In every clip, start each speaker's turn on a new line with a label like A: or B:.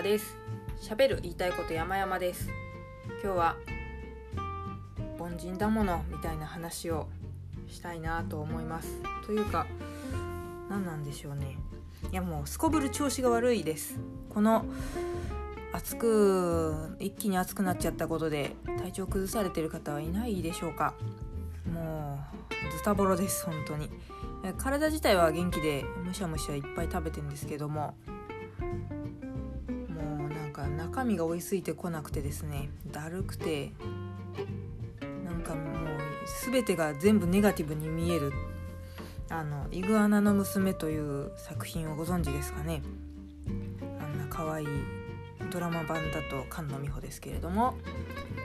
A: 山です。喋る言いたいこと山々です。今日は凡人だものみたいな話をしたいなと思います。というか何なんでしょうね。いやもうすこぶる調子が悪いです。この暑く一気に暑くなっちゃったことで体調崩されてる方はいないでしょうか。もうズタボロです本当に。体自体は元気でむしゃむしゃいっぱい食べてんですけども中身が追いついてこなくてですねだるくてなんかもう全てが全部ネガティブに見えるあの「イグアナの娘」という作品をご存知ですかね。あんな可愛いドラマ版だと菅野美穂ですけれども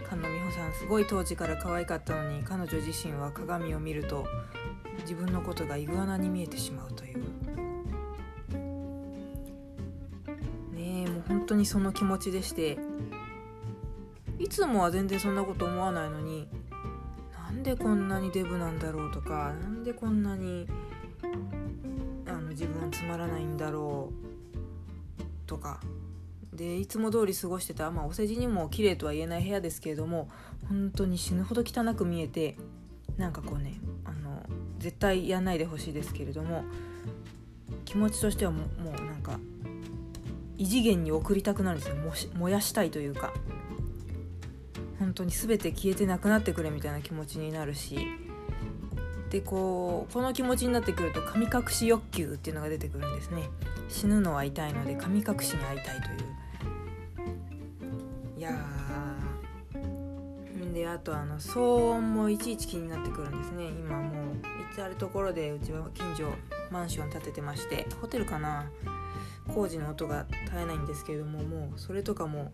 A: 菅野美穂さんすごい当時から可愛かったのに彼女自身は鏡を見ると自分のことがイグアナに見えてしまうという本当にその気持ちでしていつもは全然そんなこと思わないのになんでこんなにデブなんだろうとかなんでこんなにあの自分はつまらないんだろうとか。でいつも通り過ごしてた、まあ、お世辞にも綺麗とは言えない部屋ですけれども本当に死ぬほど汚く見えてなんかこうねあの絶対やんないでほしいですけれども気持ちとしてはもうもう異次元に送りたくなるんですよ燃やしたいというか本当に全て消えてなくなってくれみたいな気持ちになるしでこうこの気持ちになってくると神隠し欲求っていうのが出てくるんですね。死ぬのは痛いので神隠しに会いたいという。いやー。であとあの騒音もいちいち気になってくるんですね。今もう至る所でうちは近所マンション建ててましてホテルかな。工事の音が絶えないんですけれどももうそれとかも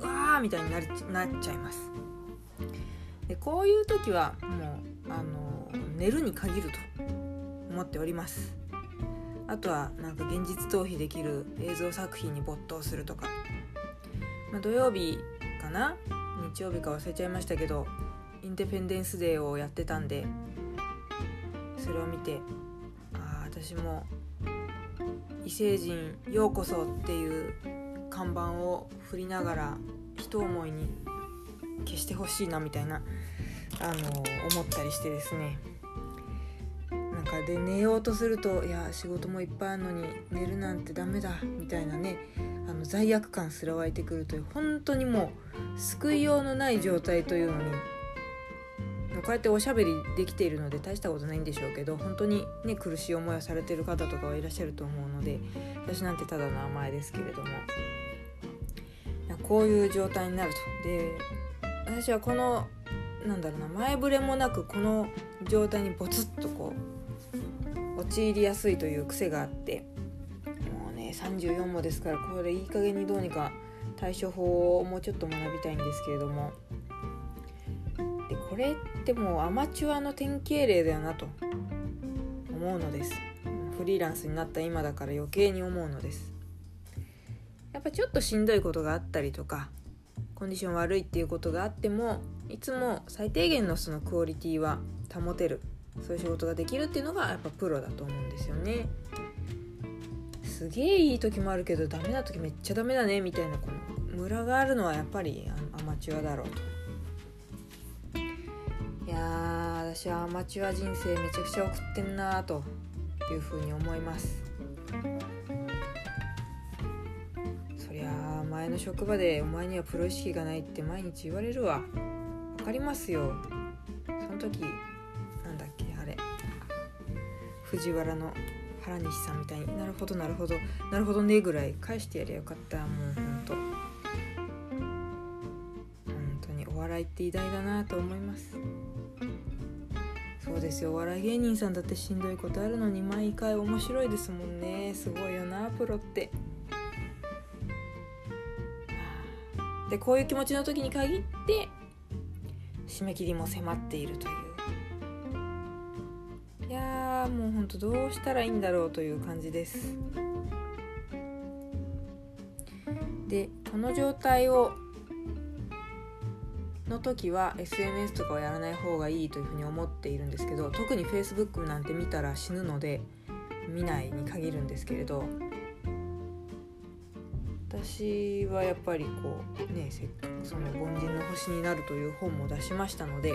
A: うわーみたいにななっちゃいます。でこういう時はもうあの寝るに限ると思っております。あとはなんか現実逃避できる映像作品に没頭するとか、まあ、土曜日かな？日曜日か忘れちゃいましたけどインデペンデンスデーをやってたんでそれを見てああ私も異星人ようこそっていう看板を振りながら一思いに消してほしいなみたいなあの思ったりしてですね。なんかで寝ようとするといや仕事もいっぱいあるのに寝るなんてダメだみたいなね。あの罪悪感すら湧いてくるという本当にもう救いようのない状態というのにこうやっておしゃべりできているので大したことないんでしょうけど本当にね苦しい思いをされてる方とかはいらっしゃると思うので私なんてただの甘えですけれども。こういう状態になると。で私はこのなんだろうな前触れもなくこの状態にボツッとこう陥りやすいという癖があってもうね34もですからこれいい加減にどうにか対処法をもうちょっと学びたいんですけれども。でこれてもアマチュアの典型例だよなと。思うのです。フリーランスになった今だから余計に思うのです。やっぱちょっとしんどいことがあったりとかコンディション悪いっていうことがあってもいつも最低限のそのクオリティは保てる。そういう仕事ができるっていうのがやっぱプロだと思うんですよね。すげえいい時もあるけどダメな時めっちゃダメだねみたいなこのムラがあるのはやっぱりアマチュアだろうと。私はアマチュア人生めちゃくちゃ送ってんなというふうに思います。そりゃあ前の職場でお前にはプロ意識がないって毎日言われるわ。分かりますよ。その時なんだっけあれ。藤原の原西さんみたいに。なるほどなるほど。なるほどねぐらい返してやりゃよかった。もうほんと。本当にお笑いって偉大だなと思います。そうですよ。お笑い芸人さんだってしんどいことあるのに毎回面白いですもんね。すごいよなプロって。でこういう気持ちの時に限って締め切りも迫っているという。いやもうほんとどうしたらいいんだろうという感じです。でこの状態をの時は SNS とかはやらない方がいいというふうに思っているんですけど特に Facebook なんて見たら死ぬので見ないに限るんですけれど私はやっぱりこうねせっかくその「凡人の星になる」という本も出しましたので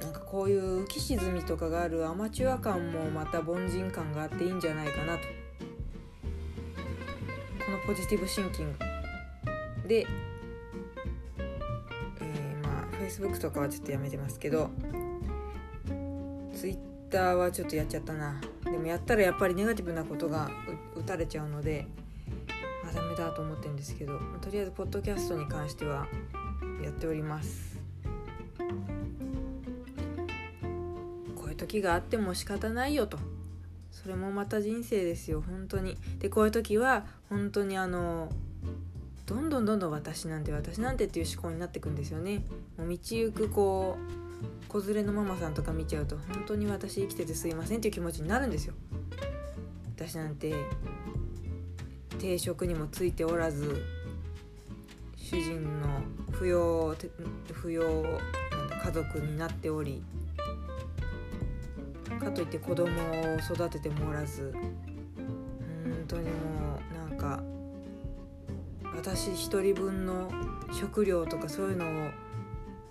A: なんかこういう浮き沈みとかがあるアマチュア感もまた凡人感があっていいんじゃないかなと。このポジティブシンキングで、Facebook とかはちょっとやめてますけど Twitter はちょっとやっちゃったな。でもやったらやっぱりネガティブなことが打たれちゃうのであダメだと思ってるんですけどとりあえずポッドキャストに関してはやっております。こういう時があっても仕方ないよと。それもまた人生ですよ本当に。でこういう時は本当にあのどんどんどんどん私なんて私なんてっていう思考になっていくんですよね。もう道行くこう子連れのママさんとか見ちゃうと本当に私生きててすいませんっていう気持ちになるんですよ。私なんて定職にもついておらず主人の扶養扶養家族になっておりかといって子供を育ててもおらず本当にもうなんか私一人分の食料とかそういうのを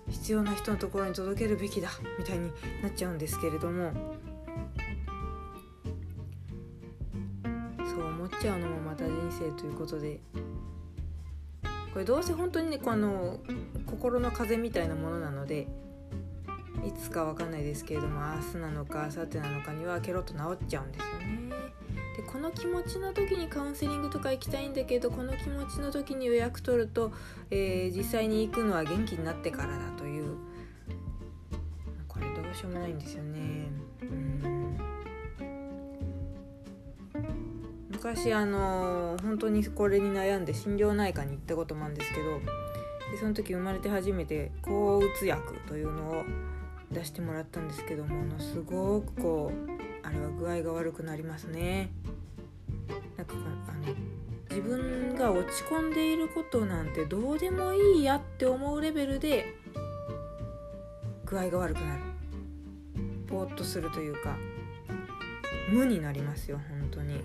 A: 必要な人のところに届けるべきだみたいになっちゃうんですけれどもそう思っちゃうのもまた人生ということでこれどうせ本当にねこの心の風みたいなものなのでいつか分かんないですけれども明日なのか明後日なのかにはケロッと治っちゃうんですよね。この気持ちの時にカウンセリングとか行きたいんだけどこの気持ちの時に予約取ると、えー、実際に行くのは元気になってからだというこれどうしようもないんですよね。うん昔あの本当にこれに悩んで心療内科に行ったこともあるんですけどでその時生まれて初めて抗うつ薬というのを出してもらったんですけどものすごくこうあれは具合が悪くなりますね。落ち込んでいることなんてどうでもいいやって思うレベルで具合が悪くなる。ぼーっとするというか無になりますよ本当に。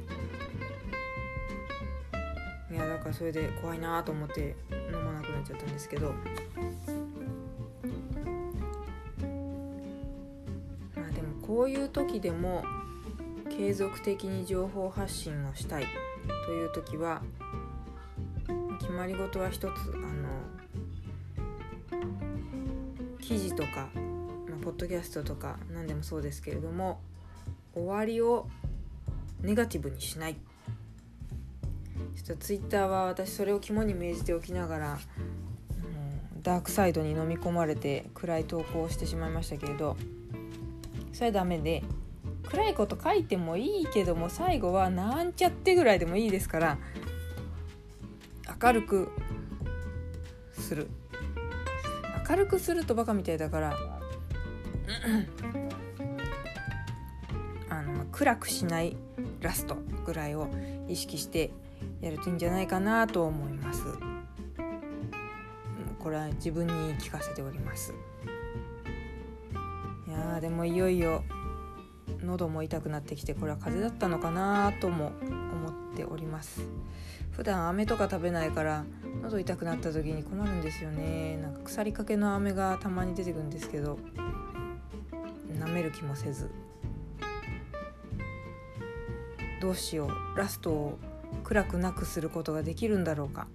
A: いやだからそれで怖いなと思って飲まなくなっちゃったんですけど。まあでもこういう時でも継続的に情報発信をしたいという時は決まり事は一つあの記事とか、まあ、ポッドキャストとか何でもそうですけれども終わりをネガティブにしない。ちょっとツイッターは私それを肝に銘じておきながら、うん、ダークサイドに飲み込まれて暗い投稿をしてしまいましたけれどそれはダメで暗いこと書いてもいいけども最後はなんちゃってぐらいでもいいですから明るくする。明るくするとバカみたいだからあの暗くしないラストぐらいを意識してやるといいんじゃないかなと思います。これは自分に聞かせております。いやでもいよいよ喉も痛くなってきてこれは風邪だったのかなとも思っております。普段飴とか食べないから喉痛くなった時に困るんですよね。なんか腐りかけの飴がたまに出てくるんですけど舐める気もせず。どうしよう。ラストを暗くなくすることができるんだろうか、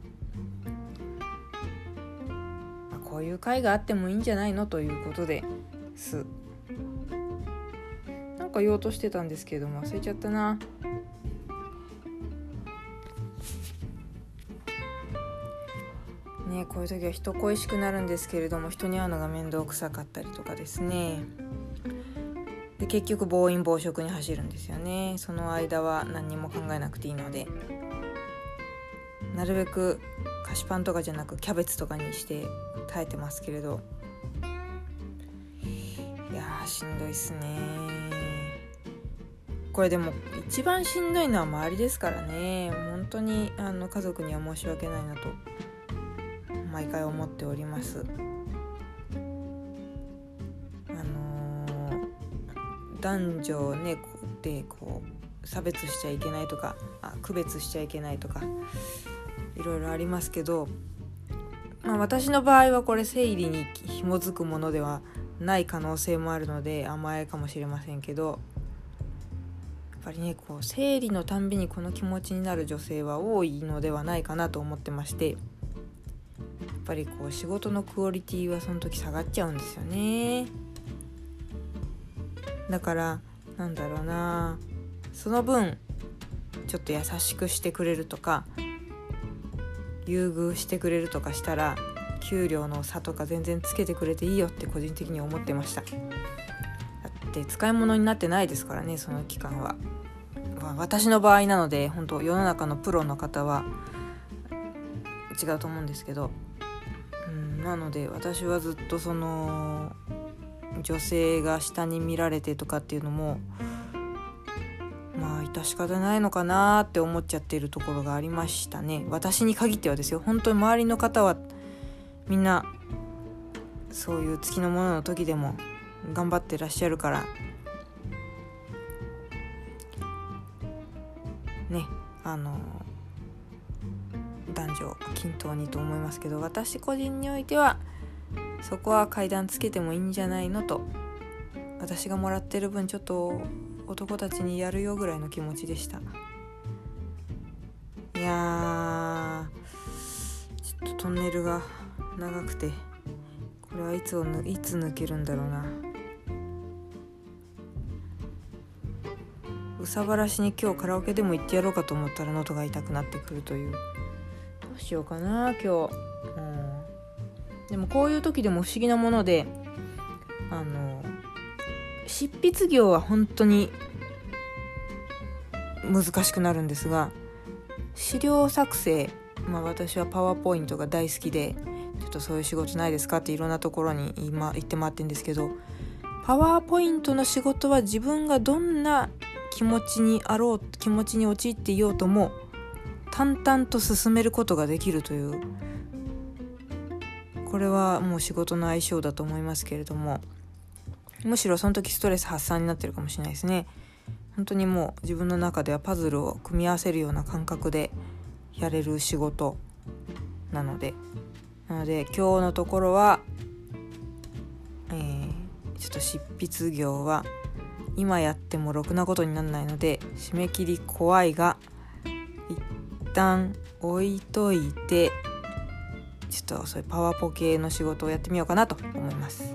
A: まあ、こういう会があってもいいんじゃないのということです。か言おうとしてたんですけども忘れちゃったな。ねこういう時は人恋しくなるんですけれども人に会うのが面倒くさかったりとかですね。で結局暴飲暴食に走るんですよね。その間は何にも考えなくていいので。なるべく菓子パンとかじゃなくキャベツとかにして耐えてますけれど。いやーしんどいっすね。これでも一番しんどいのは周りですからね。本当にあの家族には申し訳ないなと。毎回思っております。あのー、男女ねでこう差別しちゃいけないとかあ区別しちゃいけないとかいろいろありますけど、まあ、私の場合はこれ生理に紐づくものではない可能性もあるので甘えかもしれませんけどやっぱりねこう生理のたんびにこの気持ちになる女性は多いのではないかなと思ってましてぱりこう仕事のクオリティはその時下がっちゃうんですよね。だからなんだろうな。その分ちょっと優しくしてくれるとか優遇してくれるとかしたら給料の差とか全然つけてくれていいよって個人的に思ってました。だって使い物になってないですからねその期間は、私の場合なので本当世の中のプロの方は違うと思うんですけど、なので私はずっとその女性が下に見られてとかっていうのもまあ致し方ないのかなって思っちゃってるところがありましたね。私に限ってはですよ。本当に周りの方はみんなそういう月のものの時でも頑張ってらっしゃるからねあの男女均等にと思いますけど私個人においてはそこは階段つけてもいいんじゃないのと私がもらってる分ちょっと男たちにやるよぐらいの気持ちでした。いやちょっとトンネルが長くてこれはいつをいつ抜けるんだろうな。うさばらしに今日カラオケでも行ってやろうかと思ったら喉が痛くなってくるという。うしようかな今日、うん、でもこういう時でも不思議なものであの執筆業は本当に難しくなるんですが資料作成まあ私はパワーポイントが大好きでちょっとそういう仕事ないですか？っていろんなところに今行って回ってるんですけどパワーポイントの仕事は自分がどんな気持ちにあろう気持ちに陥っていようとも淡々と進めることができるというこれはもう仕事の相性だと思いますけれどもむしろその時ストレス発散になってるかもしれないですね。本当にもう自分の中ではパズルを組み合わせるような感覚でやれる仕事なので。なので今日のところは、えー、ちょっと執筆業は今やってもろくなことにならないので締め切り怖いが旦置いといてちょっとそういうパワポ系の仕事をやってみようかなと思います。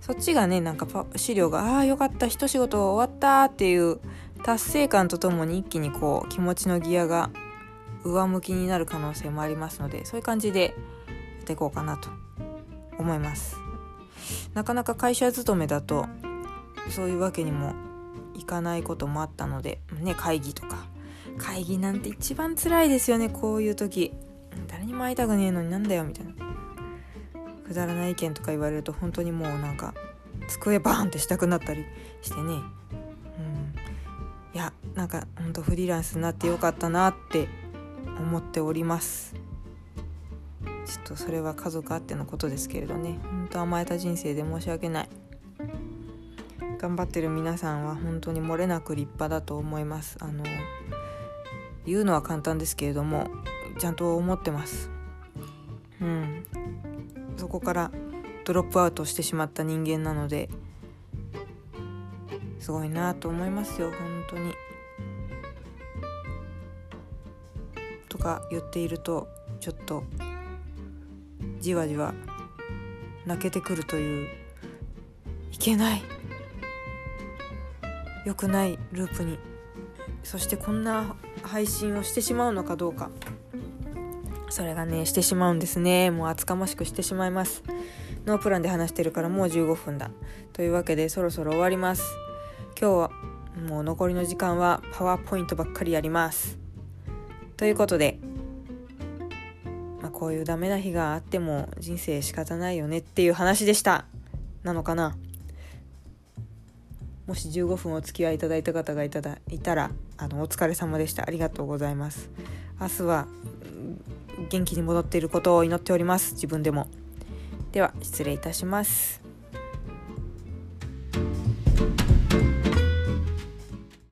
A: そっちがねなんか資料がああよかった一仕事終わったっていう達成感とともに一気にこう気持ちのギアが上向きになる可能性もありますのでそういう感じでやっていこうかなと思います。なかなか会社勤めだとそういうわけにもいかないこともあったのでね会議とか会議なんて一番辛いですよね。こういう時。誰にも会いたくねえのになんだよみたいな。くだらない意見とか言われると本当にもうなんか机バーンってしたくなったりしてね。うん。いやなんかほんとフリーランスになってよかったなって思っております。ちょっとそれは家族あってのことですけれどね。ほんと甘えた人生で申し訳ない。頑張ってる皆さんは本当に漏れなく立派だと思います。あの言うのは簡単ですけれどもちゃんと思ってます。うん。そこからドロップアウトしてしまった人間なのですごいなと思いますよ本当に。とか言っているとちょっとじわじわ泣けてくるといういけない良くないループにそしてこんな配信をしてしまうのかどうか。それがねしてしまうんですね。もう厚かましくしてしまいます。ノープランで話してるからもう15分だ。というわけでそろそろ終わります。今日はもう残りの時間はパワーポイントばっかりやります。ということで、まあ、こういうダメな日があっても人生仕方ないよねっていう話でした。なのかな？もし15分お付き合いいただいた方がいただいたらあのお疲れ様でした。ありがとうございます。明日は元気に戻っていることを祈っております。自分でも。では失礼いたします。